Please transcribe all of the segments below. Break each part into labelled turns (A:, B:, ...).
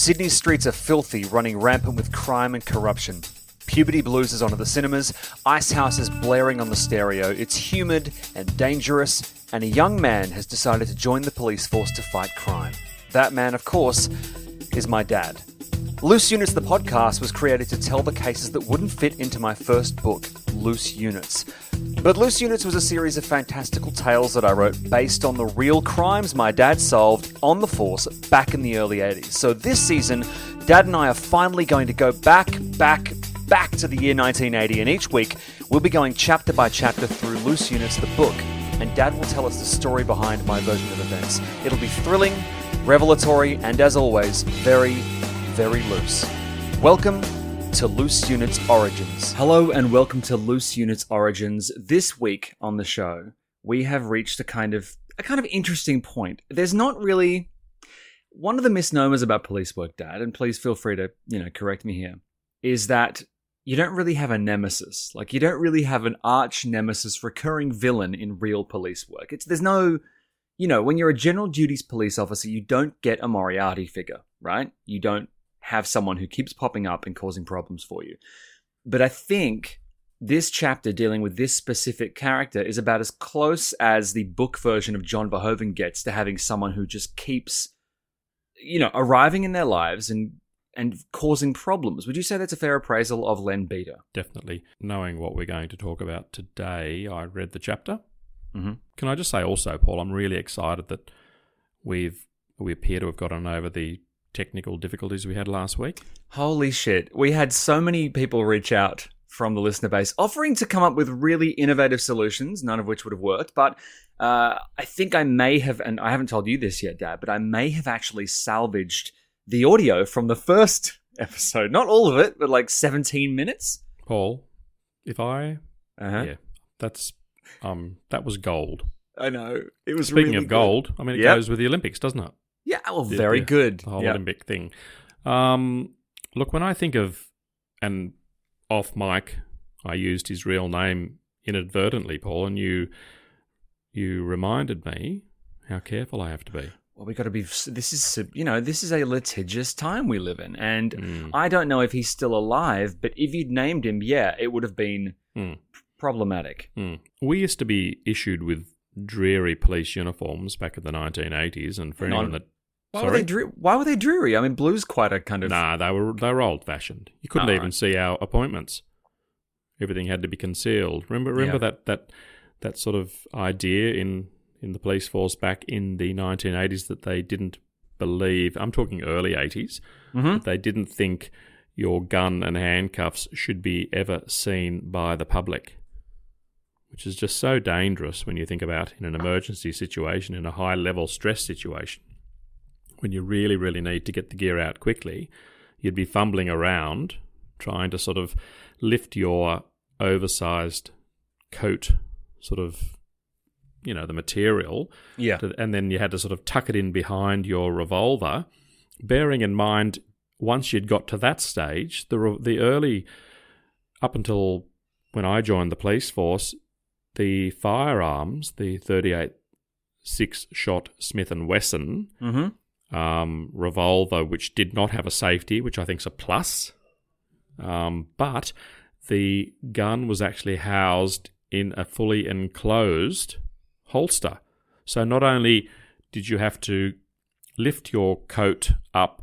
A: Sydney's streets are filthy, running rampant with crime and corruption. Puberty blues is on onto the cinemas, Icehouse is blaring on the stereo, it's humid and dangerous, and a young man has decided to join the police force to fight crime. That man, of course, is my dad. Loose Units, the podcast, was created to tell the cases that wouldn't fit into my first book, Loose Units. But Loose Units was a series of fantastical tales that I wrote based on the real crimes my dad solved on the force back in the early 80s. So this season, Dad and I are finally going to go back, back, back to the year 1980, and each week we'll be going chapter by chapter through Loose Units, the book, and Dad will tell us the story behind my version of events. It'll be thrilling, revelatory, and as always, very, very loose. Welcome to Loose Units Origins. Hello, and welcome to Loose Units Origins. This week on the show, we have reached a kind of a kind of interesting point. There's not really one of the misnomers about police work, Dad, and please feel free to you know correct me here, is that you don't really have a nemesis. Like you don't really have an arch nemesis, recurring villain in real police work. It's there's no, you know, when you're a general duties police officer, you don't get a Moriarty figure, right? You don't have someone who keeps popping up and causing problems for you. But I think this chapter dealing with this specific character is about as close as the book version of John Verhoeven gets to having someone who just keeps, you know, arriving in their lives and and causing problems. Would you say that's a fair appraisal of Len Beater?
B: Definitely. Knowing what we're going to talk about today, I read the chapter.
A: Mm-hmm.
B: Can I just say also, Paul, I'm really excited that we've we appear to have gotten over the technical difficulties we had last week.
A: Holy shit. We had so many people reach out from the listener base offering to come up with really innovative solutions, none of which would have worked. But uh, I think I may have, and I haven't told you this yet, Dad, but I may have actually salvaged the audio from the first episode. Not all of it, but like 17 minutes.
B: Paul, if I
A: Uh-huh.
B: yeah, that's um that was gold.
A: I know. It was
B: Speaking
A: really
B: of
A: good.
B: gold, I mean it
A: Yep.
B: goes with the Olympics, doesn't it?
A: Yeah, well,
B: The-
A: very
B: the-
A: good.
B: The whole
A: Yeah.
B: Olympic thing. Um, look, when I think of and off mic, I used his real name inadvertently, Paul, and you you reminded me how careful I have to be.
A: Well, we got to be. This is, you know, this is a litigious time we live in, and
B: Mm.
A: I don't know if he's still alive. But if you'd named him, yeah, it would have been
B: Hmm.
A: problematic.
B: Hmm. We used to be issued with dreary police uniforms back in the 1980s, and for anyone
A: on.
B: that
A: Why were they? Dre- why were they dreary? I mean, blue's quite a kind of.
B: Nah, they were they were old fashioned. You couldn't
A: Oh,
B: even
A: right.
B: see our appointments. Everything had to be concealed. Remember remember
A: Yeah.
B: that, that that sort of idea in in the police force back in the 1980s that they didn't believe. I'm talking early 80s.
A: Mhm.
B: that They didn't think your gun and handcuffs should be ever seen by the public. Which is just so dangerous when you think about in an emergency situation, in a high level stress situation when you really, really need to get the gear out quickly, you'd be fumbling around trying to sort of lift your oversized coat, sort of, you know, the material,
A: Yeah.
B: to, and then you had to sort of tuck it in behind your revolver, bearing in mind once you'd got to that stage, the the early up until when I joined the police force, the firearms, the 38 six shot Smith and Wesson
A: Mm-hmm.
B: um, revolver, which did not have a safety, which I think is a plus. Um, but the gun was actually housed in a fully enclosed holster. So not only did you have to lift your coat up,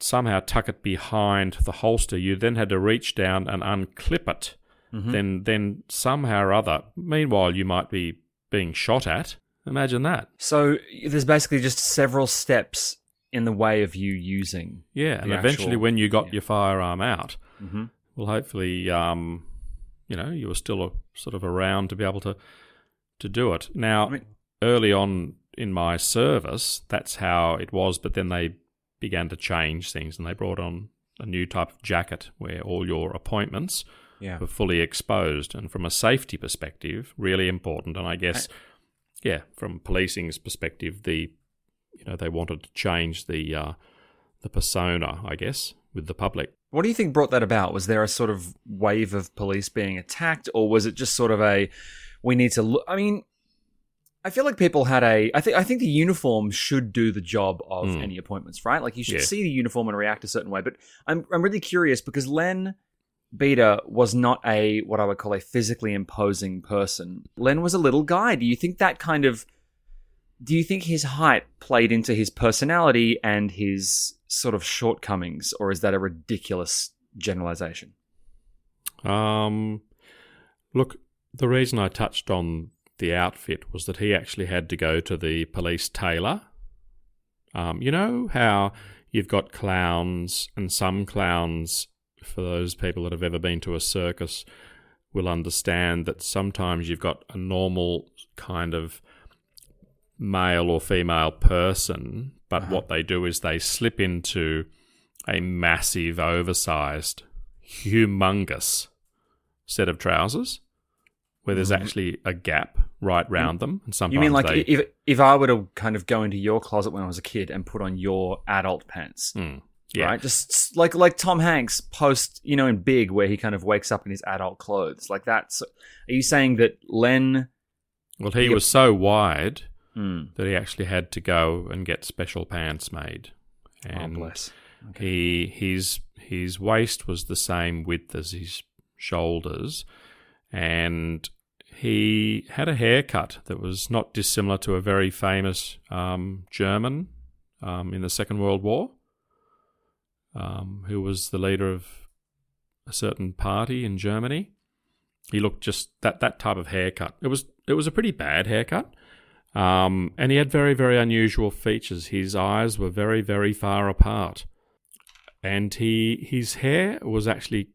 B: somehow tuck it behind the holster, you then had to reach down and unclip it. Then, then somehow or other. Meanwhile, you might be being shot at. Imagine that.
A: So there's basically just several steps in the way of you using.
B: Yeah, and
A: the
B: eventually, when you got
A: yeah.
B: your firearm out,
A: Mm-hmm.
B: well, hopefully, um, you know, you were still a, sort of around to be able to to do it. Now,
A: I mean-
B: early on in my service, that's how it was, but then they began to change things, and they brought on a new type of jacket where all your appointments
A: Yeah.
B: were fully exposed, and from a safety perspective, really important. And I guess, yeah, from policing's perspective, the you know they wanted to change the uh, the persona, I guess, with the public.
A: What do you think brought that about? Was there a sort of wave of police being attacked, or was it just sort of a we need to look? I mean, I feel like people had a. I think I think the uniform should do the job of
B: Mm.
A: any appointments, right? Like you should
B: Yeah.
A: see the uniform and react a certain way. But I'm I'm really curious because Len Beater was not a what I would call a physically imposing person. Len was a little guy. Do you think that kind of do you think his height played into his personality and his sort of shortcomings, or is that a ridiculous generalization?
B: Um, look, the reason I touched on the outfit was that he actually had to go to the police tailor. Um, you know how you've got clowns, and some clowns, for those people that have ever been to a circus, will understand that sometimes you've got a normal kind of male or female person, but what they do is they slip into a massive, oversized, humongous set of trousers where there's actually a gap right round them. And sometimes
A: You mean like
B: they,
A: if if I were to kind of go into your closet when I was a kid and put on your adult pants,
B: Mm, yeah.
A: right? Just like like Tom Hanks post, you know, in Big, where he kind of wakes up in his adult clothes, like that. So, are you saying that Len?
B: Well, he
A: Yep.
B: was so wide
A: Hmm.
B: that he actually had to go and get special pants made. And
A: oh bless.
B: He his his waist was the same width as his shoulders, and he had a haircut that was not dissimilar to a very famous um, German um, in the Second World War, um, who was the leader of a certain party in Germany. He looked just that that type of haircut. It was it was a pretty bad haircut. Um, and he had very, very unusual features. His eyes were very, very far apart, and he his hair was actually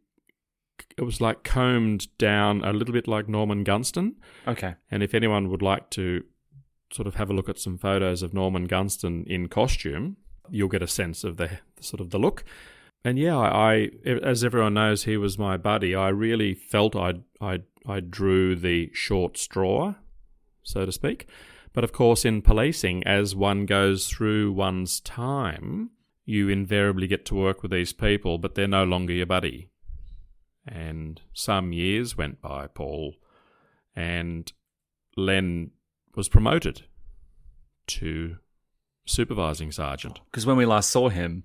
B: it was like combed down a little bit like Norman Gunston.
A: Okay.
B: And if anyone would like to sort of have a look at some photos of Norman Gunston in costume, you'll get a sense of the sort of the look. And yeah, I, I as everyone knows, he was my buddy. I really felt I I I drew the short straw, so to speak. But of course, in policing, as one goes through one's time, you invariably get to work with these people, but they're no longer your buddy. And some years went by, Paul, and Len was promoted to supervising sergeant.
A: Because when we last saw him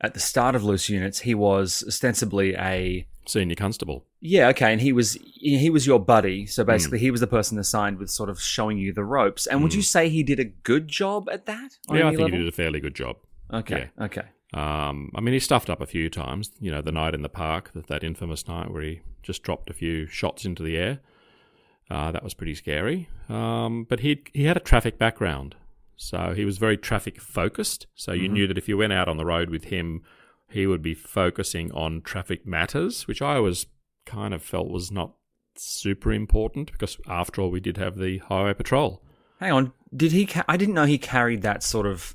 A: at the start of Loose Units, he was ostensibly a
B: Senior constable.
A: yeah, okay, and he was he was your buddy. So
B: Hmm.
A: basically, he was the person assigned with sort of showing you the ropes. And would you say he did a good job at that?
B: Yeah, I think he did a fairly good job.
A: Okay, okay.
B: Um, I mean, he stuffed up a few times. You know, the night in the park, that, that infamous night where he just dropped a few shots into the air. Uh, that was pretty scary. Um, but he he had a traffic background, so he was very traffic focused. So you mm-hmm. knew that if you went out on the road with him, he would be focusing on traffic matters, which I always kind of felt was not super important because after all, we did have the highway patrol.
A: Hang on, did he? Ca- I didn't know he carried that sort of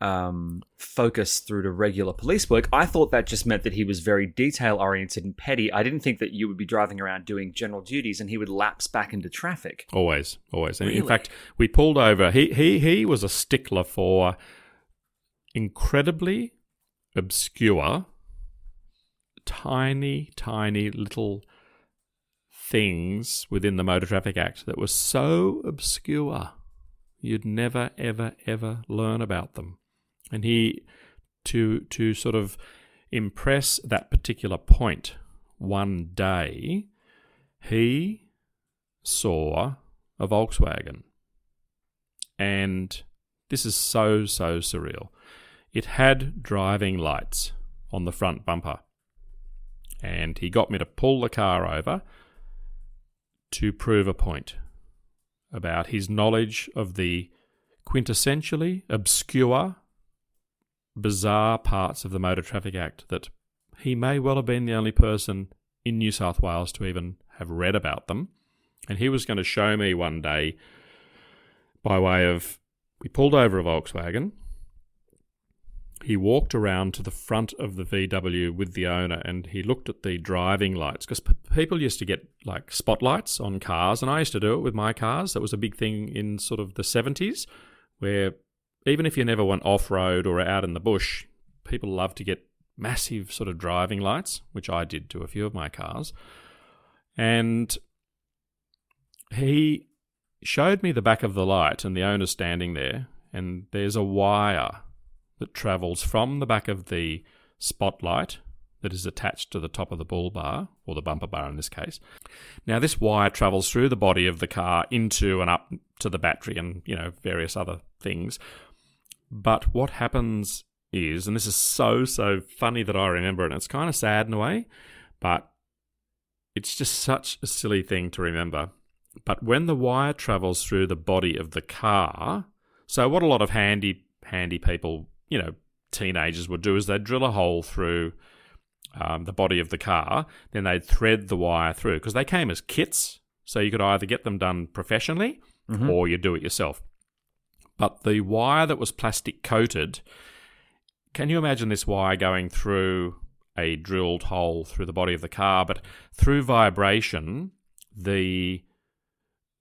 A: um, focus through to regular police work. I thought that just meant that he was very detail oriented and petty. I didn't think that you would be driving around doing general duties and he would lapse back into traffic.
B: Always, always. And in fact, we pulled over. He he he was a stickler for incredibly obscure, tiny, tiny little things within the Motor Traffic Act that were so obscure you'd never, ever, ever learn about them. And he to to sort of impress that particular point one day, he saw a Volkswagen and this is so, so surreal. It had driving lights on the front bumper. And he got me to pull the car over to prove a point about his knowledge of the quintessentially obscure, bizarre parts of the Motor Traffic Act that he may well have been the only person in New South Wales to even have read about them. And he was going to show me one day by way of we pulled over a Volkswagen. He walked around to the front of the VW with the owner and he looked at the driving lights because p- people used to get like spotlights on cars, and I used to do it with my cars. That was a big thing in sort of the 70s where even if you never went off road or out in the bush, people love to get massive sort of driving lights, which I did to a few of my cars. And he showed me the back of the light and the owner standing there, and there's a wire that travels from the back of the spotlight that is attached to the top of the bull bar, or the bumper bar in this case. Now, this wire travels through the body of the car into and up to the battery and, you know, various other things. But what happens is, and this is so, so funny that I remember it, and it's kind of sad in a way, but it's just such a silly thing to remember. But when the wire travels through the body of the car, so what a lot of handy handy people, you know, teenagers would do is they'd drill a hole through um, the body of the car, then they'd thread the wire through because they came as kits, so you could either get them done professionally
A: Mm-hmm.
B: or you do it yourself. But the wire that was plastic coated, can you imagine this wire going through a drilled hole through the body of the car, but through vibration, the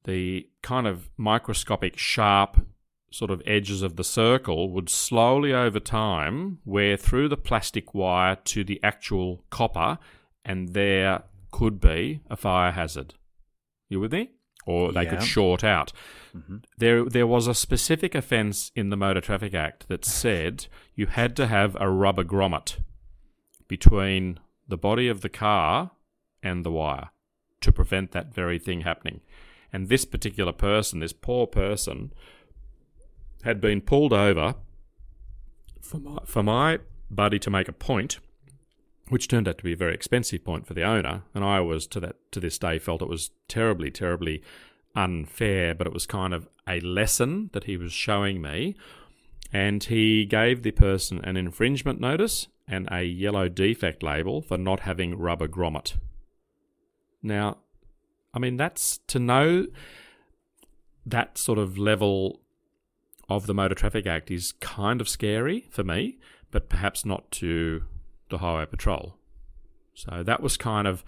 B: the kind of microscopic sharp sort of edges of the circle would slowly over time wear through the plastic wire to the actual copper and there could be a fire hazard. You with me? Or they could short out. Mm-hmm. There there was a specific offence in the Motor Traffic Act that said you had to have a rubber grommet between the body of the car and the wire to prevent that very thing happening. And this particular person, this poor person, had been pulled over for my, for my buddy to make a point, which turned out to be a very expensive point for the owner. And I was to that to this day felt it was terribly, terribly unfair, but it was kind of a lesson that he was showing me. And he gave the person an infringement notice and a yellow defect label for not having rubber grommet. Now, I mean, that's to know that sort of level of the Motor Traffic Act is kind of scary for me, but perhaps not to the Highway Patrol. So that was kind of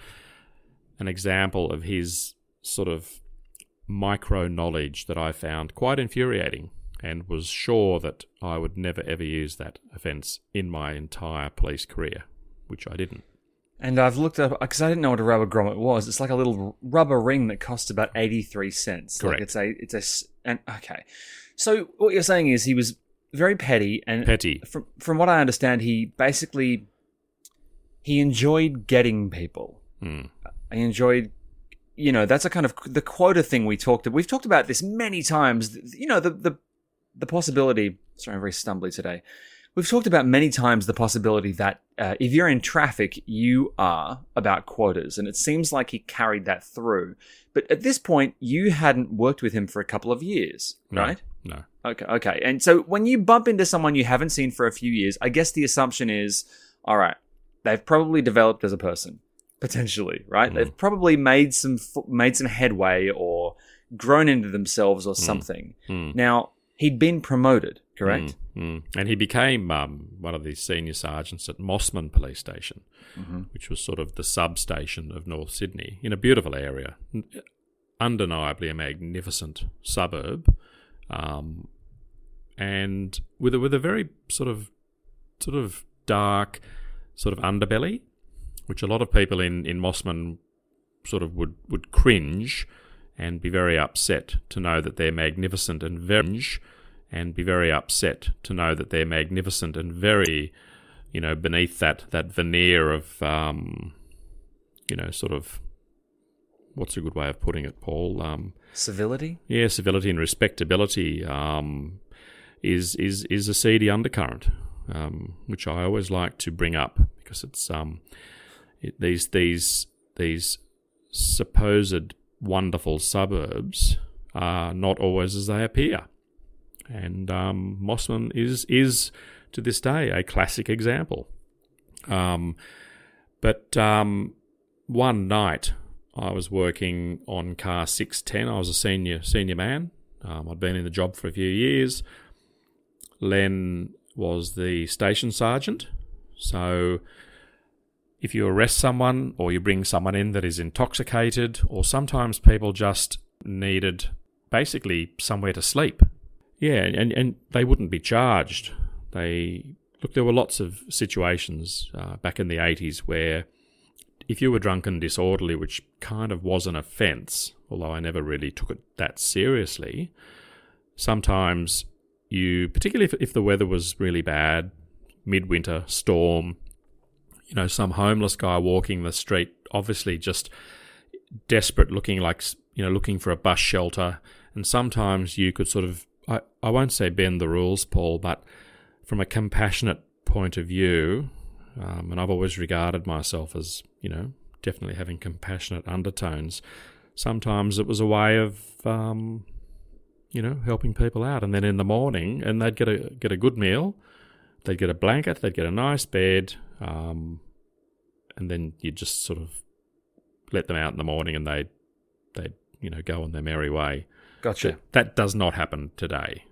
B: an example of his sort of micro knowledge that I found quite infuriating and was sure that I would never ever use that offence in my entire police career, which I didn't.
A: And I've looked up because I didn't know what a rubber grommet was. It's like a little rubber ring that costs about eighty three cents.
B: Correct.
A: Like it's a it's a and okay. So what you're saying is he was very petty and
B: Petty.
A: From from what I understand, he basically he enjoyed getting people.
B: Mm.
A: He enjoyed. You know, that's a kind of the quota thing we talked. About. We've talked about this many times. You know, the the the possibility. Sorry, I'm very stumbly today. We've talked about many times the possibility that uh, if you're in traffic, you are about quotas, and it seems like he carried that through. But at this point, you hadn't worked with him for a couple of years,
B: No,
A: right?
B: No.
A: Okay, okay. And so when you bump into someone you haven't seen for a few years, I guess the assumption is, all right, they've probably developed as a person, potentially, right? They've probably made some f- made some headway or grown into themselves or something.
B: Mm.
A: Now he'd been promoted, correct?
B: Mm. And he became um, one of the senior sergeants at Mosman Police Station, which was sort of the substation of North Sydney in a beautiful area, undeniably a magnificent suburb, um, and with a, with a very sort of sort of dark sort of underbelly, which a lot of people in in Mosman sort of would would cringe and be very upset to know that they're magnificent and very and be very upset to know that they're magnificent and very you know beneath that that veneer of um you know sort of what's a good way of putting it, Paul? Um,
A: Civility?
B: yeah, civility and respectability um, is is is a seedy undercurrent, um, which I always like to bring up because it's um, it, these these these supposed wonderful suburbs are not always as they appear, and um, Mosman is is to this day a classic example. Um, but um, one night I was working on car 610. I was a senior senior man. Um, I'd been in the job for a few years. Len was the station sergeant. So if you arrest someone or you bring someone in that is intoxicated, or sometimes people just needed basically somewhere to sleep. Yeah, and, and they wouldn't be charged. They look, there were lots of situations uh, back in the 80s where if you were drunk and disorderly, which kind of was an offence, although I never really took it that seriously, sometimes you, particularly if, if the weather was really bad, midwinter storm, you know, some homeless guy walking the street, obviously just desperate, looking like, you know, looking for a bus shelter. And sometimes you could sort of, I, I won't say bend the rules, Paul, but from a compassionate point of view, um, and I've always regarded myself as, you know, definitely having compassionate undertones. Sometimes it was a way of, um, you know, helping people out. And then in the morning, and they'd get a get a good meal, they'd get a blanket, they'd get a nice bed, um, and then you'd just sort of let them out in the morning, and they they'd you know go on their merry way.
A: Gotcha.
B: That, that does not happen today,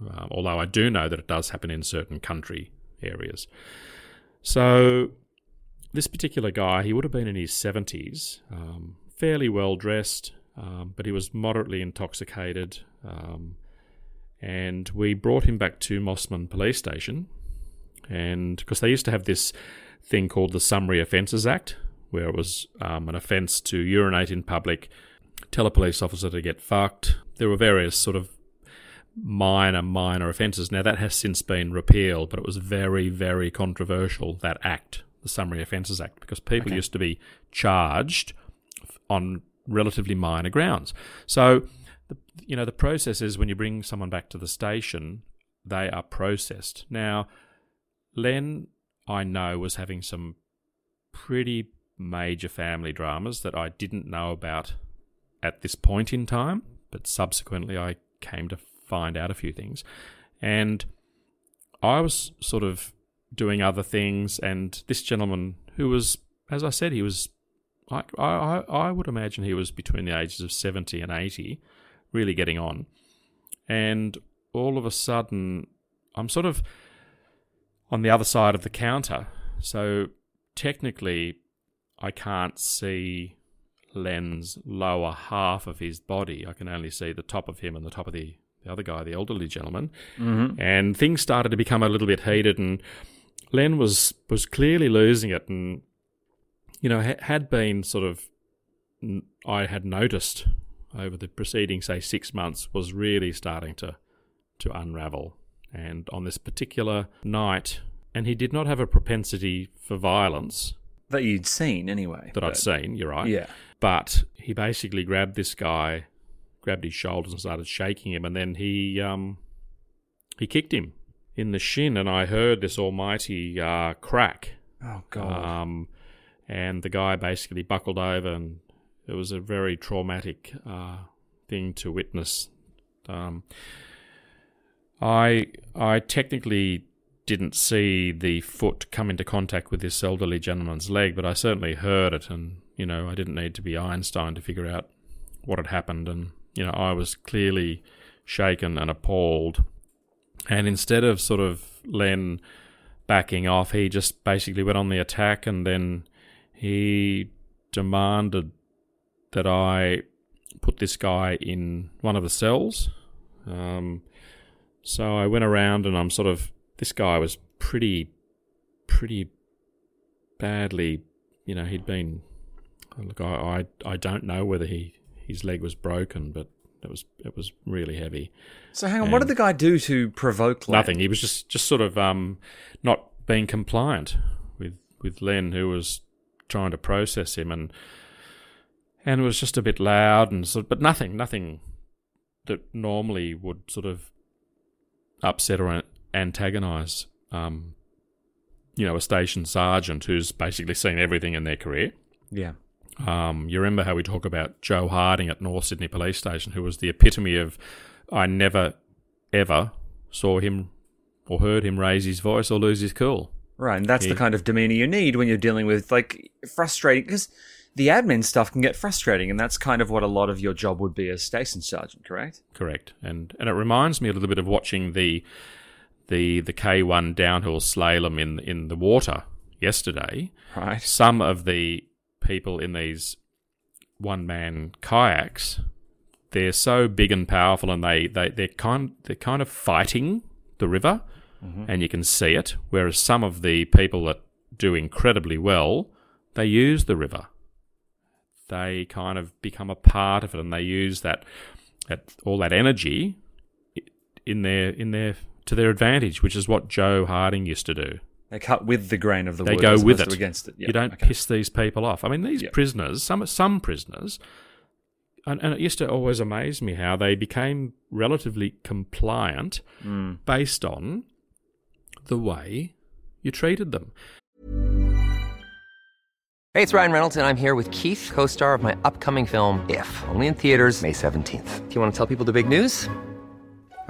B: um, although I do know that it does happen in certain country areas. So, this particular guy, he would have been in his 70s, um, fairly well dressed, um, but he was moderately intoxicated. Um, and we brought him back to Mosman Police Station, and because they used to have this thing called the Summary Offences Act, where it was um, an offence to urinate in public, tell a police officer to get fucked. There were various sort of minor, minor offences. Now, that has since been repealed, but it was very, very controversial, that act, the Summary Offences Act, because people
A: Okay.
B: used to be charged on relatively minor grounds. So, the, you know, the process is when you bring someone back to the station, they are processed. Now, Len, I know, was having some pretty major family dramas that I didn't know about at this point in time, but subsequently I came to find out a few things. And I was sort of doing other things, and this gentleman, who was, as I said, he was, I, I, I would imagine he was between the ages of 70 and 80, really getting on. And all of a sudden, I'm sort of on the other side of the counter. So technically, I can't see Len's lower half of his body. I can only see the top of him and the top of the, the other guy, the elderly gentleman.
A: Mm-hmm.
B: And things started to become a little bit heated, and Len was was clearly losing it, and you know ha- had been sort of n- I had noticed over the preceding say six months was really starting to to unravel. And on this particular night, and he did not have a propensity for violence
A: That you'd seen anyway.
B: that I'd seen. You're right.
A: Yeah.
B: But he basically grabbed this guy, grabbed his shoulders and started shaking him, and then he um he kicked him in the shin, and I heard this almighty uh, crack.
A: Oh god.
B: Um, and the guy basically buckled over, and it was a very traumatic uh, thing to witness. Um, I I technically didn't see the foot come into contact with this elderly gentleman's leg, but I certainly heard it, and you know I didn't need to be Einstein to figure out what had happened, and you know I was clearly shaken and appalled. And instead of sort of Len backing off, he just basically went on the attack, and then he demanded that I put this guy in one of the cells. Um, so I went around, and I'm sort of this guy was pretty, pretty badly. You know, he'd been. Look, I, I, I don't know whether he his leg was broken, but it was it was really heavy.
A: so hang on, what did the guy do to provoke Len?
B: Nothing. He was just just sort of um, not being compliant with with Len, who was trying to process him, and and it was just a bit loud and sort, but nothing, nothing that normally would sort of upset or antagonise, um, you know, a station sergeant who's basically seen everything in their career.
A: Yeah.
B: Um, you remember how we talk about Joe Harding at North Sydney Police Station, who was the epitome of I never, ever saw him or heard him raise his voice or lose his cool.
A: Right, and that's
B: He-
A: the kind of demeanor you need when you're dealing with like frustrating because the admin stuff can get frustrating, and that's kind of what a lot of your job would be as station sergeant, correct?
B: Correct, and and it reminds me a little bit of watching the the the K one downhill slalom in in the water yesterday.
A: Right.
B: Some of the people in these one man kayaks, they're so big and powerful, and they they they're kind they're kind of fighting the river, and you can see it. Whereas some of the people that do incredibly well, they use the river. They kind of become a part of it, and they use that that all that energy in their in their to their advantage, which is what Joe Harding used to do.
A: They cut with the grain of the
B: They
A: wood.
B: go with it.
A: against it. Yeah,
B: you don't
A: okay.
B: piss these people off. I mean, these
A: Yeah.
B: prisoners, some some prisoners, and, and it used to always amaze me how they became relatively compliant
A: Mm.
B: based on the way you treated them.
C: Hey, it's Ryan Reynolds, and I'm here with Keith, co star of my upcoming film, If, only in theaters, May 17th. Do you want to tell people the big news?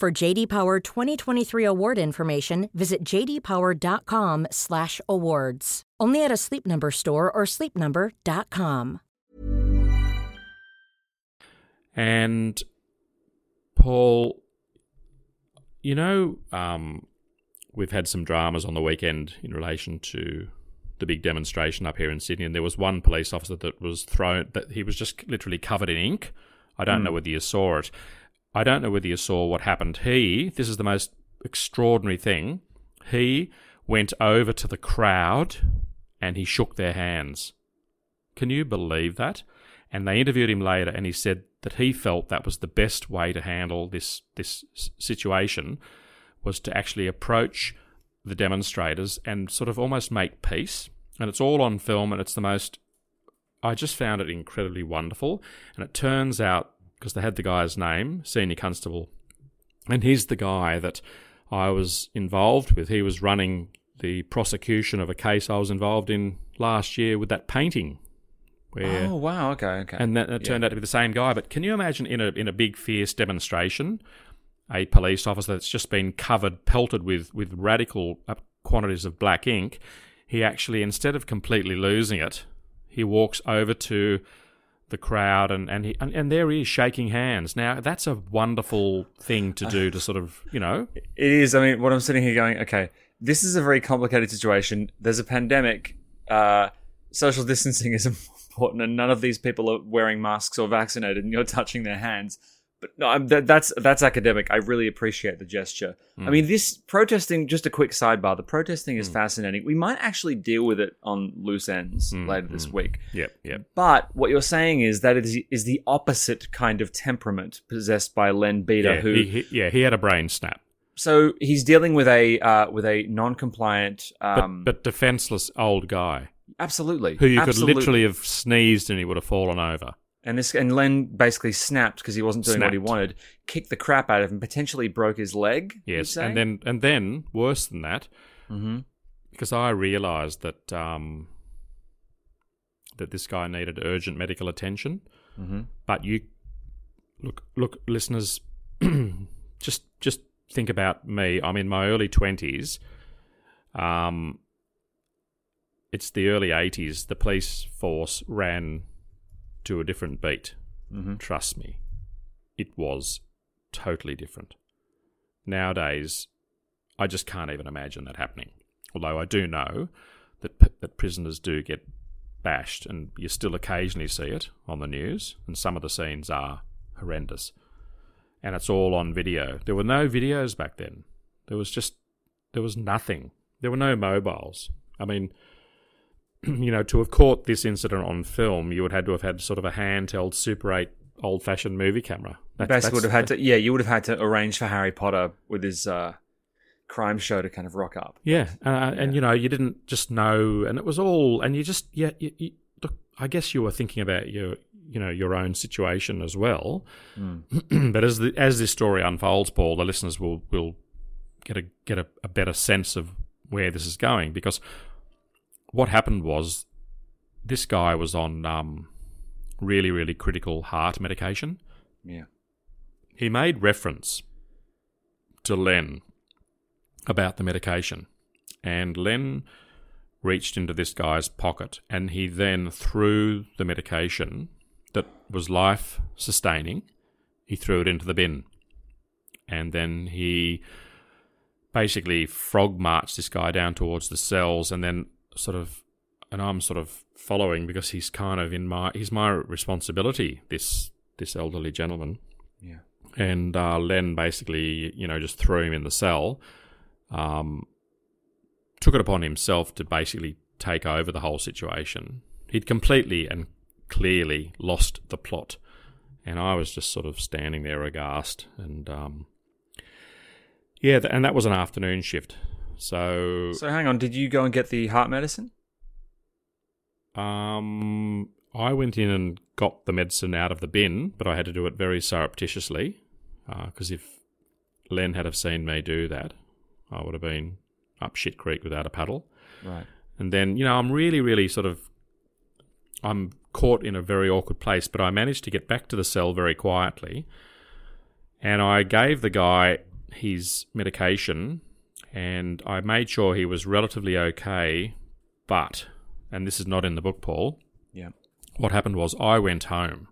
D: For JD Power 2023 award information, visit jdpower.com/awards. Only at a Sleep Number store or sleepnumber.com.
B: And Paul, you know, um, we've had some dramas on the weekend in relation to the big demonstration up here in Sydney, and there was one police officer that was thrown that he was just literally covered in ink. I don't know whether you saw it. I don't know whether you saw what happened. He, this is the most extraordinary thing. He went over to the crowd and he shook their hands. Can you believe that? And they interviewed him later, and he said that he felt that was the best way to handle this this situation was to actually approach the demonstrators and sort of almost make peace. And it's all on film, and it's the most. I just found it incredibly wonderful, and it turns out because they had the guy's name, senior constable, and he's the guy that I was involved with. He was running the prosecution of a case I was involved in last year with that painting where
A: Oh wow. Okay. Okay.
B: and that it turned out to be the same guy. But can you imagine in a in a big fierce demonstration, a police officer that's just been covered, pelted with with radical uh, quantities of black ink, he actually instead of completely losing it, he walks over to the crowd and and, he, and and there he is shaking hands. Now that's a wonderful thing to do to sort of you know
A: It is. I mean, what I'm sitting here going, okay, this is a very complicated situation. There's a pandemic. Uh, social distancing is important, and none of these people are wearing masks or vaccinated, and you're touching their hands. But no, I'm, that, that's that's academic. I really appreciate the gesture. I mean, this protesting. Just a quick sidebar: the protesting is fascinating. We might actually deal with it on loose ends later this week.
B: yep yep
A: But what you're saying is that it is, is the opposite kind of temperament possessed by Len Beater,
B: yeah
A: who
B: he, he, yeah he had a brain snap.
A: so he's dealing with a uh, with a non-compliant.
B: But,
A: Um,
B: but defenseless old guy
A: absolutely,
B: who you
A: absolutely.
B: could literally have sneezed and he would have fallen over.
A: And this and Len basically snapped because he wasn't doing what he wanted. Kicked the crap out of him. Potentially broke his leg.
B: Yes, and then and then worse than that,
A: Mhm.
B: because I realised that um, that this guy needed urgent medical attention.
A: Mhm.
B: But you look, look, listeners, just just think about me. I'm in my early twenties. Um, it's the early '80s. The police force ran to a different beat.
A: Mhm.
B: Trust me, it was totally different. Nowadays, I just can't even imagine that happening. Although I do know that p- that prisoners do get bashed, and you still occasionally see it on the news, and some of the scenes are horrendous. And it's all on video. There were no videos back then. There was just there was nothing. There were no mobiles. I mean, you know, to have caught this incident on film, you would have had to have had sort of a handheld Super 8 old-fashioned movie camera. That's-
A: basically would have had to. Yeah, you would have had to arrange for Harry Potter with his uh, crime show to kind of rock up.
B: Yeah, uh, and you know, you didn't just know, and it was all, and you just, yeah, you, you, look, I guess you were thinking about your, you know, your own situation as well. but as the as this story unfolds, Paul, the listeners will will get a get a, a better sense of where this is going because what happened was this guy was on um, really really critical heart medication.
A: Yeah.
B: He made reference to Len about the medication, and Len reached into this guy's pocket and he then threw the medication that was life sustaining, he threw it into the bin. And then he basically frog marched this guy down towards the cells and then sort of and I'm sort of following because he's kind of in my he's my responsibility, this this elderly gentleman
A: Yeah.
B: and uh, Len basically, you know, just threw him in the cell. Um, took it upon himself to basically take over the whole situation. He'd completely and clearly lost the plot, and I was just sort of standing there aghast. And um, yeah, and that was an afternoon shift. So,
A: So hang on, did you go and get the heart medicine?
B: um, I went in and got the medicine out of the bin, but I had to do it very surreptitiously because if Len had have seen me do that, I would have been up shit creek without a paddle.
A: Right.
B: And then, you know, I'm really, really sort of, I'm caught in a very awkward place, but I managed to get back to the cell very quietly. And I gave the guy his medication and I made sure he was relatively okay. But, and this is not in the book, Paul,
A: Yeah.
B: what happened was I went home.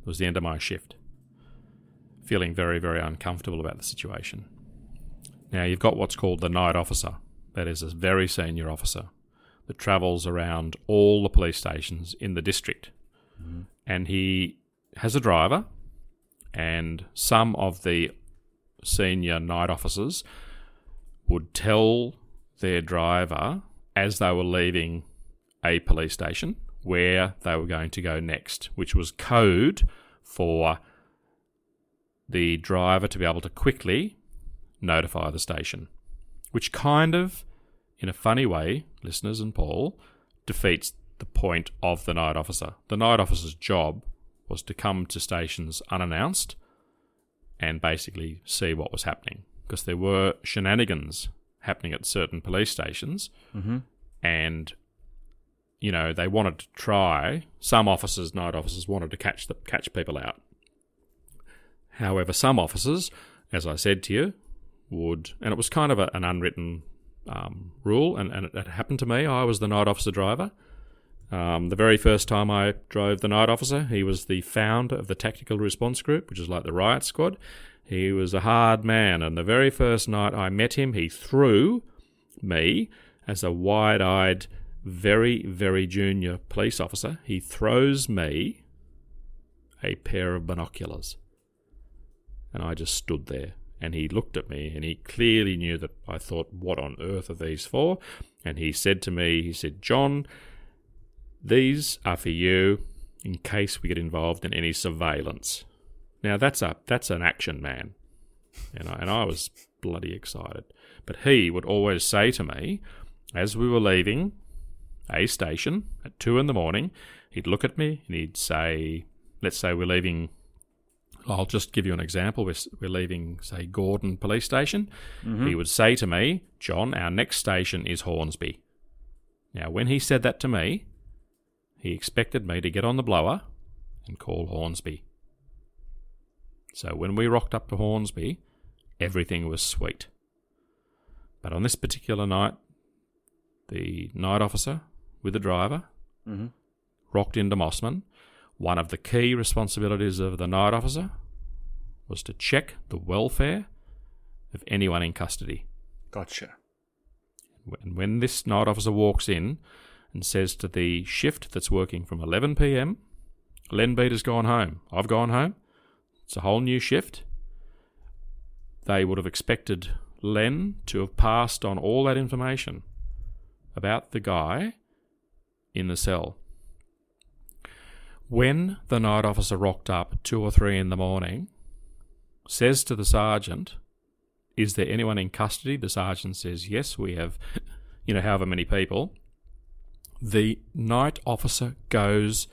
B: It was the end of my shift. Feeling very, very uncomfortable about the situation. Now, you've got what's called the night officer. That is a very senior officer that travels around all the police stations in the district. Mm-hmm. And he has a driver, and some of the senior night officers would tell their driver as they were leaving a police station where they were going to go next, which was code for the driver to be able to quickly notify the station, which kind of, in a funny way, listeners and Paul, defeats the point of the night officer. The night officer's job was to come to stations unannounced and basically see what was happening because there were shenanigans happening at certain police stations and you know they wanted to try some officers night officers wanted to catch the catch people out. However some officers as i said to you would and it was kind of a, an unwritten um, rule and, and it, it happened to me. I was the night officer driver. Um, the very first time I drove the night officer, he was the founder of the Tactical Response Group, which is like the riot squad. He was a hard man, and the very first night I met him, he threw me as a wide eyed, very, very junior police officer. He throws me a pair of binoculars. And I just stood there. And he looked at me, and he clearly knew that I thought, What on earth are these for? And he said to me, He said, John, these are for you in case we get involved in any surveillance. Now that's a that's an action man, and I, and I was bloody excited. But he would always say to me, as we were leaving a station at two in the morning, he'd look at me and he'd say, let's say we're leaving. I'll just give you an example. We're, we're leaving, say, Gordon Police Station. Mm-hmm. He would say to me, John, our next station is Hornsby. Now, when he said that to me, he expected me to get on the blower and call Hornsby. So when we rocked up to Hornsby, everything was sweet. But on this particular night, the night officer with the driver mm-hmm. rocked into Mosman. One of the key responsibilities of the night officer was to check the welfare of anyone in custody.
A: Gotcha.
B: And when this night officer walks in and says to the shift that's working from 11 p.m., Len Beater's gone home, I've gone home, it's a whole new shift, they would have expected Len to have passed on all that information about the guy in the cell. When the night officer rocked up two or three in the morning, says to the sergeant, Is there anyone in custody? The sergeant says, Yes, we have, you know, however many people. The night officer goes,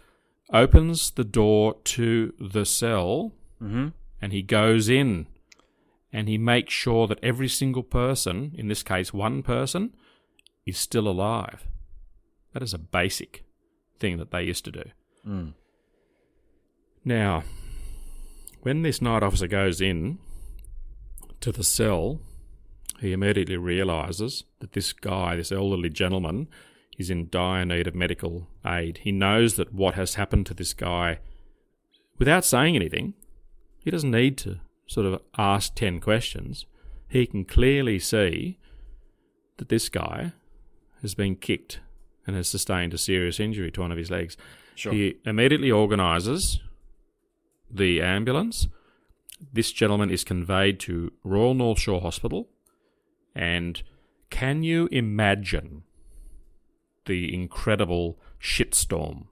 B: opens the door to the cell, Mm-hmm. and he goes in and he makes sure that every single person, in this case one person, is still alive. That is a basic thing that they used to do. Mm. Now, when this night officer goes in to the cell, he immediately realizes that this guy, this elderly gentleman, is in dire need of medical aid. He knows that what has happened to this guy, without saying anything, he doesn't need to sort of ask 10 questions. He can clearly see that this guy has been kicked and has sustained a serious injury to one of his legs.
A: Sure.
B: He immediately organises the ambulance. This gentleman is conveyed to Royal North Shore Hospital. And can you imagine the incredible shitstorm?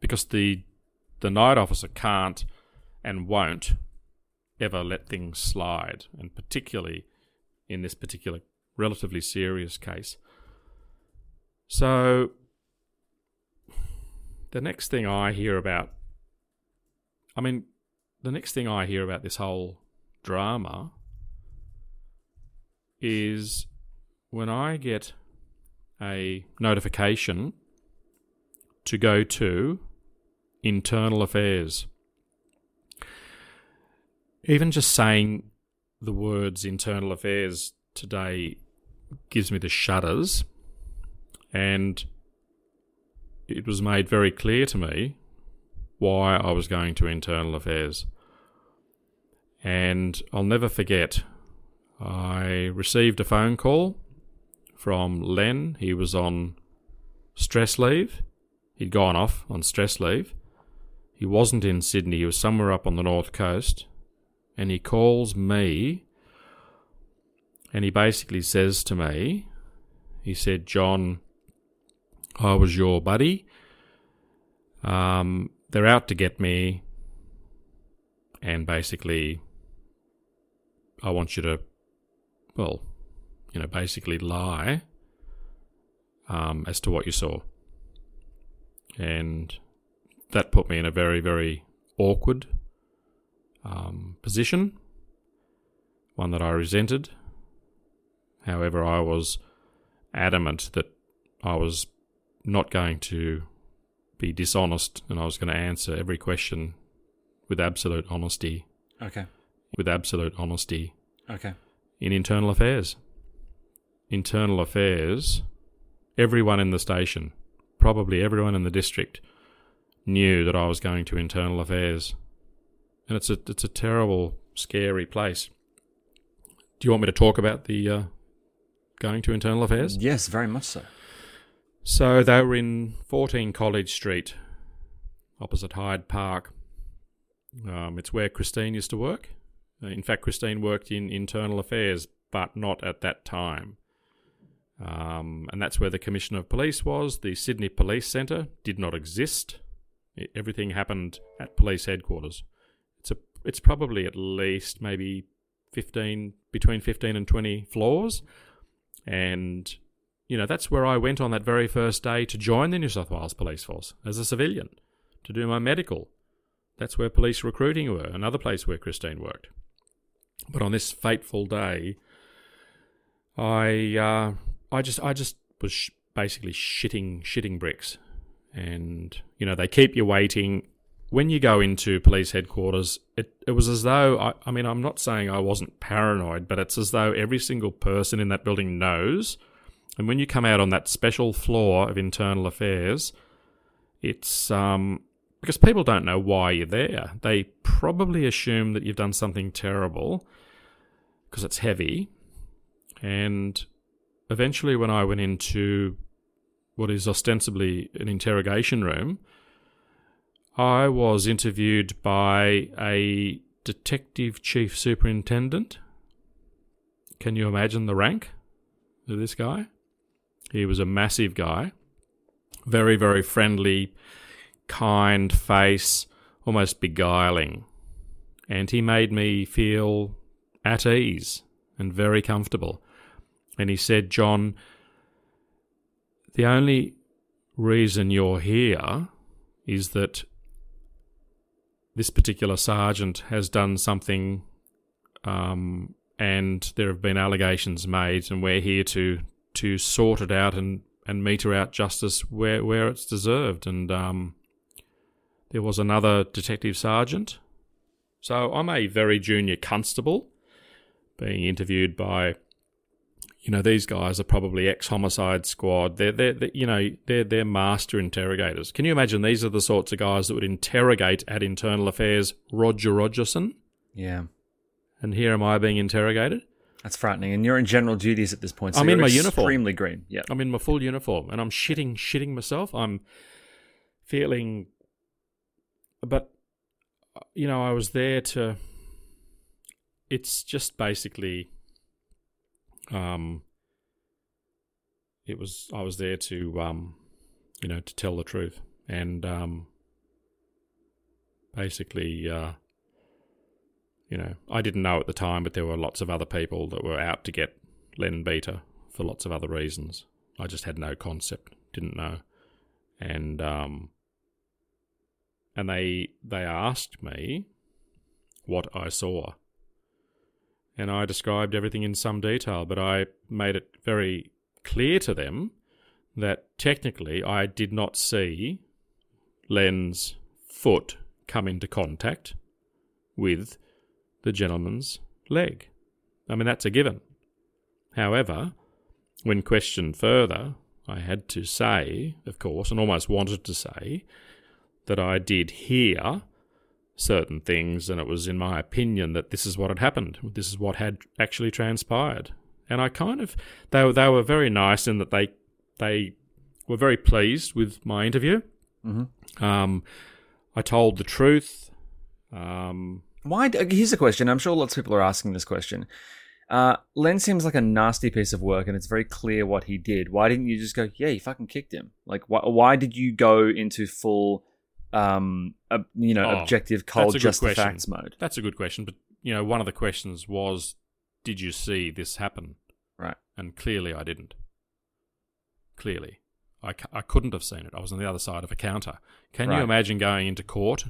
B: Because the the night officer can't and won't ever let things slide, and particularly in this particular relatively serious case. So, the next thing I hear about, I mean, the next thing I hear about this whole drama is when I get a notification to go to internal affairs. Even just saying the words internal affairs today gives me the shudders. And it was made very clear to me why I was going to internal affairs. And I'll never forget, I received a phone call from Len. He was on stress leave. He'd gone off on stress leave. He wasn't in Sydney, he was somewhere up on the north coast. And he calls me and he basically says to me, he said, John, I was your buddy. Um, they're out to get me. And basically, I want you to, well, you know, basically lie um, as to what you saw. And that put me in a very, very awkward um, position, one that I resented. However, I was adamant that I was not going to be dishonest and I was going to answer every question with absolute honesty,
A: Okay.
B: with absolute honesty
A: Okay.
B: in internal affairs. Internal affairs, everyone in the station, probably everyone in the district, knew that I was going to internal affairs. And it's a it's a terrible, scary place. Do you want me to talk about the uh, going to internal affairs?
A: Yes, very much so.
B: So they were in 14 College Street, opposite Hyde Park. Um, it's where Christine used to work. Uh, In fact, Christine worked in internal affairs, but not at that time. Um, and that's where the Commissioner of Police was. The Sydney Police Centre did not exist. I- everything happened at police headquarters. It's probably at least maybe 15 between 15 and 20 floors. And you know that's where I went on that very first day to join the New South Wales Police Force as a civilian to do my medical. That's where police recruiting were another place where Christine worked. But on this fateful day I uh, I just I just was sh- basically shitting shitting bricks. And you know they keep you waiting when you go into police headquarters, it, it was as though, I, I mean, I'm not saying I wasn't paranoid, but it's as though every single person in that building knows. And when you come out on that special floor of internal affairs, it's um, because people don't know why you're there. They probably assume that you've done something terrible because it's heavy. And eventually, when I went into what is ostensibly an interrogation room, I was interviewed by a detective chief superintendent. Can you imagine the rank of this guy? He was a massive guy, very, very friendly, kind face, almost beguiling. And he made me feel at ease and very comfortable. And he said, John, the only reason you're here is that this particular sergeant has done something um, and there have been allegations made, and we're here to to sort it out and, and meter out justice where where it's deserved. And um, there was another detective sergeant, so I'm a very junior constable, being interviewed by. You know these guys are probably ex-homicide squad. They're, they're, they're, you know they're they're master interrogators. Can you imagine these are the sorts of guys that would interrogate at internal affairs Roger Rogerson?
A: Yeah.
B: And here am I being interrogated.
A: That's frightening. And you're in general duties at this point. So
B: I'm in my uniform.
A: Extremely green. Yeah.
B: I'm in my full uniform and I'm shitting, shitting myself. I'm feeling, but you know, I was there to. It's just basically, um, it was I was there to, um, you know, to tell the truth and um, basically, uh, you know, I didn't know at the time, but there were lots of other people that were out to get Len Beater for lots of other reasons. I just had no concept, didn't know, and um, and they they asked me what I saw, and I described everything in some detail, but I made it very clear to them that technically I did not see Len's foot come into contact with the gentleman's leg. I mean, that's a given. However, when questioned further, I had to say, of course, and almost wanted to say, that I did hear certain things, and it was in my opinion that this is what had happened. This is what had actually transpired. And I kind of they were, they were very nice in that they they were very pleased with my interview.
A: Mm-hmm.
B: Um, I told the truth. Um,
A: Why? Here's a question. I'm sure lots of people are asking this question. Uh, Len seems like a nasty piece of work, and it's very clear what he did. Why didn't you just go, yeah, you fucking kicked him? Like, why, why did you go into full, um, uh, you know,
B: Oh,
A: objective, cold,
B: that's a good
A: just the facts mode?
B: That's a good question, but you know, one of the questions was, "Did you see this happen?"
A: Right.
B: And clearly, I didn't. Clearly, I, c- I couldn't have seen it. I was on the other side of a counter. Can
A: Right.
B: you imagine going into court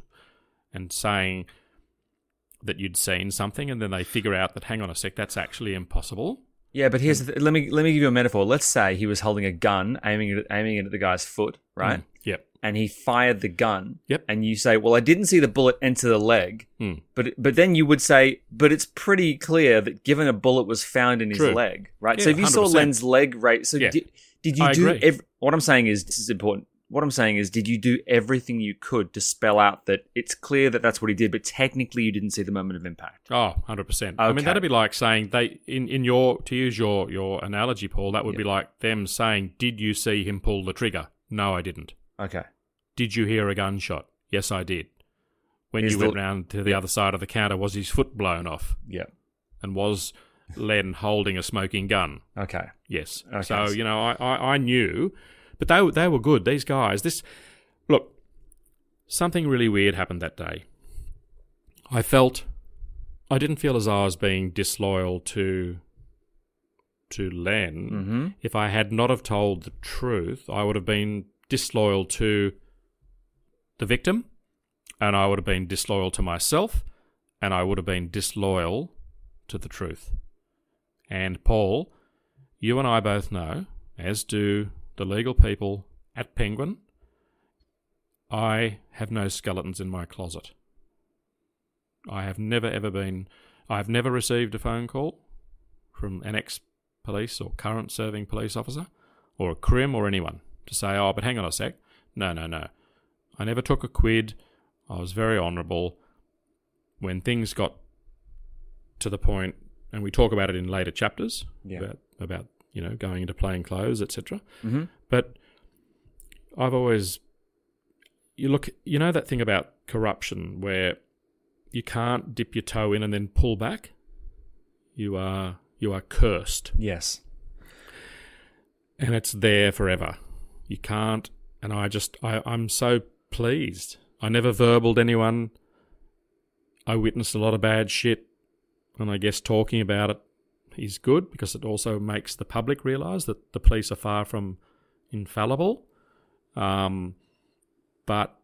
B: and saying that you'd seen something, and then they figure out that, hang on a sec, that's actually impossible?
A: Yeah, but here's the th- let me let me give you a metaphor. Let's say he was holding a gun, aiming it aiming it at the guy's foot, right?
B: Mm, Yep.
A: And he fired the gun.
B: Yep.
A: And you say, "Well, I didn't see the bullet enter the leg,"
B: Hmm.
A: but but then you would say, "But it's pretty clear that given a bullet was found in his
B: True.
A: leg, right?
B: Yeah,
A: so if you saw
B: 100%.
A: Len's leg, right? So
B: Yeah.
A: did, did you
B: I
A: do? Ev- what I'm saying is this is important. What I'm saying is, did you do everything you could to spell out that it's clear that that's what he did, but technically you didn't see the moment of impact?
B: Oh, 100%. I mean, that'd be like saying they in, in your to use your your analogy, Paul. That would be like them saying, "Did you see him pull the trigger?" No, I didn't.
A: Okay.
B: Did you hear a gunshot? Yes, I did. When
A: Here's
B: you
A: the-
B: went round to the other side of the counter, was his foot blown off?
A: Yeah.
B: And was Len holding a smoking gun?
A: Okay.
B: Yes.
A: Okay.
B: So you know, I, I, I knew, but they they were good. These guys. This look, something really weird happened that day. I felt I didn't feel as I was being disloyal to to Len.
A: Mm-hmm.
B: If I had not have told the truth, I would have been disloyal to the victim, and I would have been disloyal to myself, and I would have been disloyal to the truth. And Paul, you and I both know, as do the legal people at Penguin, I have no skeletons in my closet. I have never ever been. I have never received a phone call from an ex police or current serving police officer or a crim or anyone to say, oh, but hang on a sec. No, no, no. I never took a quid. I was very honourable. When things got to the point, and we talk about it in later chapters
A: Yeah.
B: about, about you know going into plain clothes, etc.
A: Mm-hmm.
B: But I've always you look you know that thing about corruption where you can't dip your toe in and then pull back. You are you are cursed
A: Yes.
B: and it's there forever. You can't and I just I, I'm so pleased. I never verbaled anyone. I witnessed a lot of bad shit and I guess talking about it is good because it also makes the public realise that the police are far from infallible. Um, but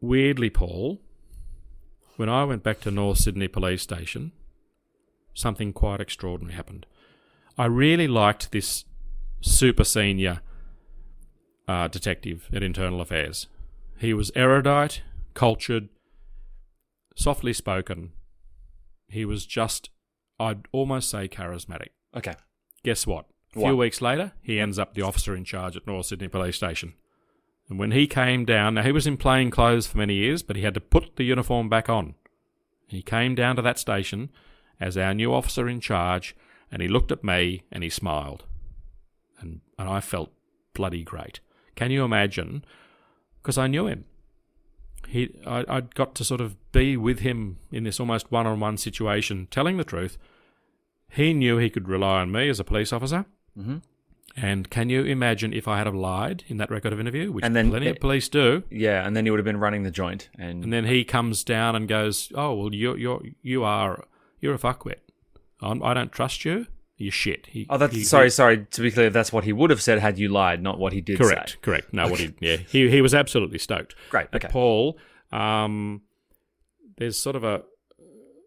B: weirdly, Paul, when I went back to North Sydney Police Station, something quite extraordinary happened. I really liked this super senior uh, detective at Internal Affairs. He was erudite, cultured, softly spoken. He was just, I'd almost say, charismatic.
A: Okay.
B: Guess what? A few
A: What?
B: weeks later, he ends up the officer in charge at North Sydney Police Station. And when he came down, now he was in plain clothes for many years, but he had to put the uniform back on. He came down to that station as our new officer in charge, and he looked at me and he smiled. And, and I felt bloody great. Can you imagine? Because I knew him. He, I, I'd got to sort of be with him in this almost one on one situation, telling the truth. He knew he could rely on me as a police officer.
A: Mhm.
B: And can you imagine if I had have lied in that record of interview, which
A: And then
B: plenty of police do,
A: Yeah, and then he would have been running the joint, and,
B: and then he comes down and goes, "Oh well, you you you are you're a fuckwit. I'm, I don't trust you. You're shit." He,
A: oh, that's
B: he-
A: sorry,
B: he-
A: sorry. To be clear, that's what he would have said had you lied, not what he did
B: correct,
A: say.
B: correct. No, what he yeah he he was absolutely stoked.
A: Great.
B: But
A: Okay.
B: Paul, um, there's sort of a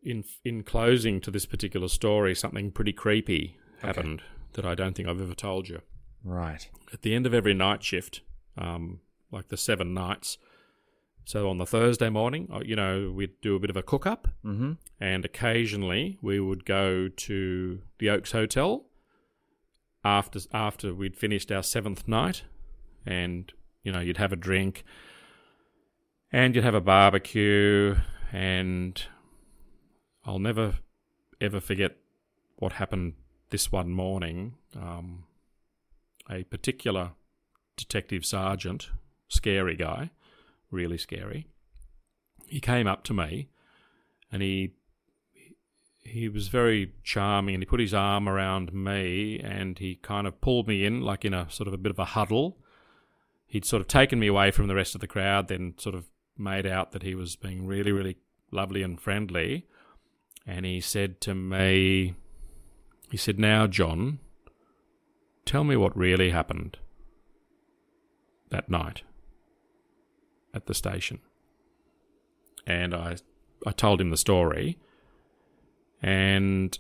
B: in in closing to this particular story, something pretty creepy happened that I don't think I've ever told you.
A: Right.
B: At the end of every night shift, um, like the seven nights. So on the Thursday morning, uh, you know, we'd do a bit of a cook up,
A: Mm-hmm.
B: and occasionally we would go to the Oaks Hotel after after we'd finished our seventh night, and you know you'd have a drink, and you'd have a barbecue, and I'll never ever forget what happened this one morning. Um, a particular detective sergeant, scary guy, really scary. He came up to me, and he he was very charming and he put his arm around me and he kind of pulled me in like in a sort of a bit of a huddle. He'd sort of taken me away from the rest of the crowd then sort of made out that he was being really really lovely and friendly. And he said to me he said now john tell me what really happened that night at the station and i i told him the story and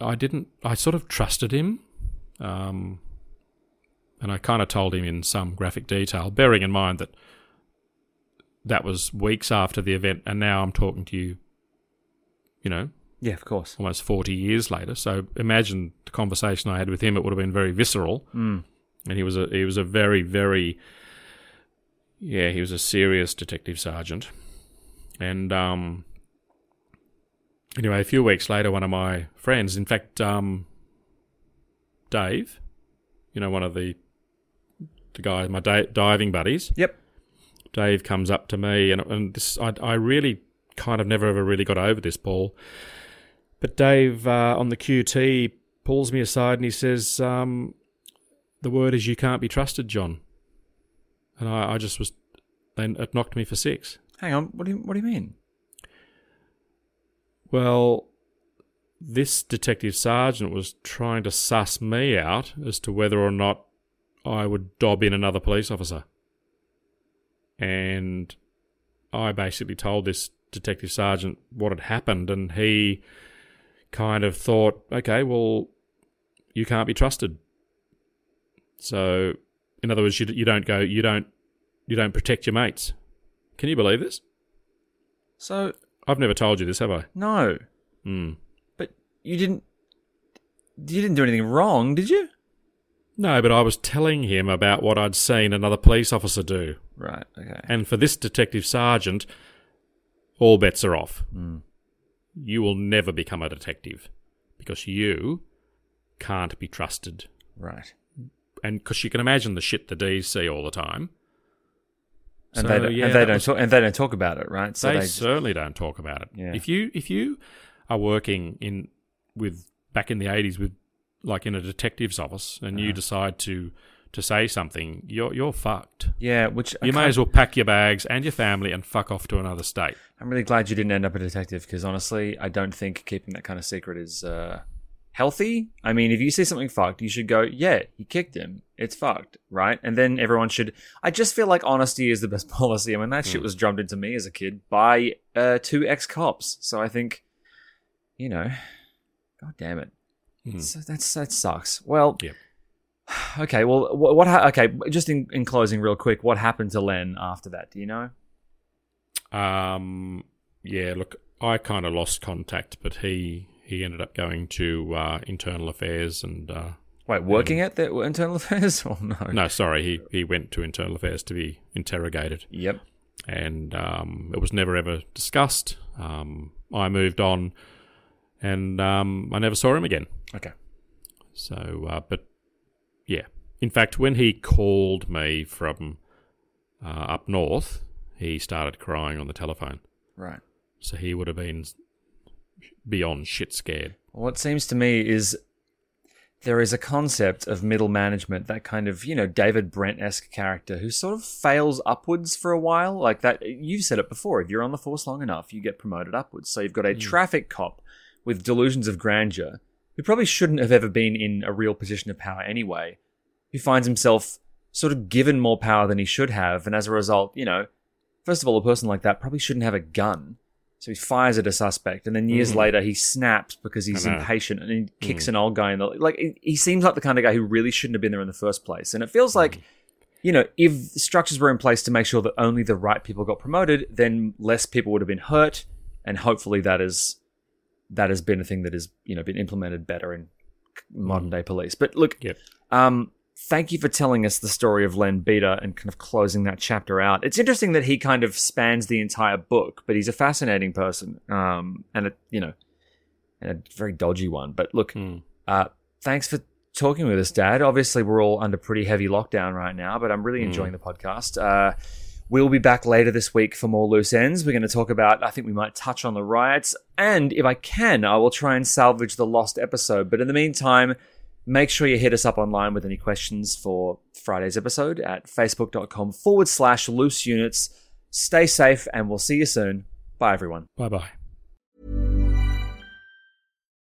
B: I didn't. I sort of trusted him, um, and I kind of told him in some graphic detail, bearing in mind that that was weeks after the event, and now I'm talking to you. You know,
A: Yeah, of course.
B: almost forty years later. So imagine the conversation I had with him. It would have been very visceral,
A: Mm.
B: and he was a he was a very very yeah he was a serious detective sergeant, and um anyway a few weeks later one of my friends in fact um Dave you know one of the the guy my di- diving buddies
A: Yep.
B: Dave comes up to me, and, and this I, I really kind of never ever really got over this, Paul. But Dave uh, on the QT pulls me aside and he says, um, "The word is you can't be trusted, John." And I, I just was, then it knocked me for six.
A: Hang on. What do you What do you mean?
B: Well, this detective sergeant was trying to suss me out as to whether or not I would dob in another police officer. And I basically told this detective sergeant what had happened, and he kind of thought, okay, well, you can't be trusted. So, in other words, you, you don't go, you don't, you don't protect your mates. Can you believe this?
A: So
B: I've never told you this, have I?
A: no,
B: Hmm.
A: but you didn't. You didn't do anything wrong, did you?
B: No, but I was telling him about what I'd seen another police officer do.
A: Right. Okay.
B: And for this detective sergeant, all bets are off. You will never become a detective because you can't be trusted.
A: right.
B: And because you can imagine the shit the D's see all the time.
A: And
B: So,
A: they don't,
B: yeah,
A: and they don't
B: was-
A: talk, and they don't talk about it, right?
B: So they,
A: just-
B: certainly don't talk about it.
A: Yeah.
B: If you if you are working in with back in the eighties with like in a detective's office and
A: Uh-huh.
B: you decide to to say something, you're you're fucked.
A: yeah, which
B: You may as well pack your bags and your family and fuck off to another state.
A: I'm really glad you didn't end up a detective because honestly, I don't think keeping that kind of secret is uh, healthy. I mean, if you see something fucked, you should go, yeah, he kicked him. It's fucked, right? And then everyone should. I just feel like honesty is the best policy. I mean, that shit was drummed into me as a kid by uh, two ex cops. So I think, you know, god damn it. So that's that sucks. Well,
B: Yep.
A: okay. Well, what? what ha- okay, just in, in closing, real quick, what happened to Len after that? Do you know?
B: Um, yeah, look, I kind of lost contact, but he he ended up going to uh, internal affairs and uh,
A: Wait, working at the internal affairs? Oh no.
B: no, sorry, he he went to internal affairs to be interrogated,
A: Yep.
B: and um, it was never ever discussed. Um, I moved on, and um, I never saw him again.
A: Okay.
B: So, uh, but yeah, in fact, when he called me from uh, up north, he started crying on the telephone.
A: Right.
B: So he would have been beyond shit scared.
A: What seems to me is there is a concept of middle management, that kind of, you know, David Brent esque character who sort of fails upwards for a while. Like that, you've said it before. If you're on the force long enough, you get promoted upwards. So you've got a hmm. traffic cop with delusions of grandeur who probably shouldn't have ever been in a real position of power anyway, who finds himself sort of given more power than he should have. And as a result, you know, first of all, a person like that probably shouldn't have a gun. So he fires at a suspect, and then years mm. later he snaps because he's
B: uh-huh.
A: impatient and he kicks mm. an old guy in the like. He, seems like the kind of guy who really shouldn't have been there in the first place. And it feels like, mm. you know, if structures were in place to make sure that only the right people got promoted, then less people would have been hurt, and hopefully that is that has been a thing that has you know been implemented better in modern day police. But look,
B: Yep.
A: um, thank you for telling us the story of Len Beater and kind of closing that chapter out. It's interesting that he kind of spans the entire book, but he's a fascinating person, um, and a you know, and a very dodgy one. But look, uh, thanks for talking with us, Dad. Obviously, we're all under pretty heavy lockdown right now, but I'm really enjoying the podcast. Uh, We'll be back later this week for more loose ends. We're going to talk about, I think we might touch on the riots. And if I can, I will try and salvage the lost episode. But in the meantime, make sure you hit us up online with any questions for Friday's episode at facebook.com forward slash loose units. Stay safe and we'll see you soon. Bye, everyone.
B: Bye bye.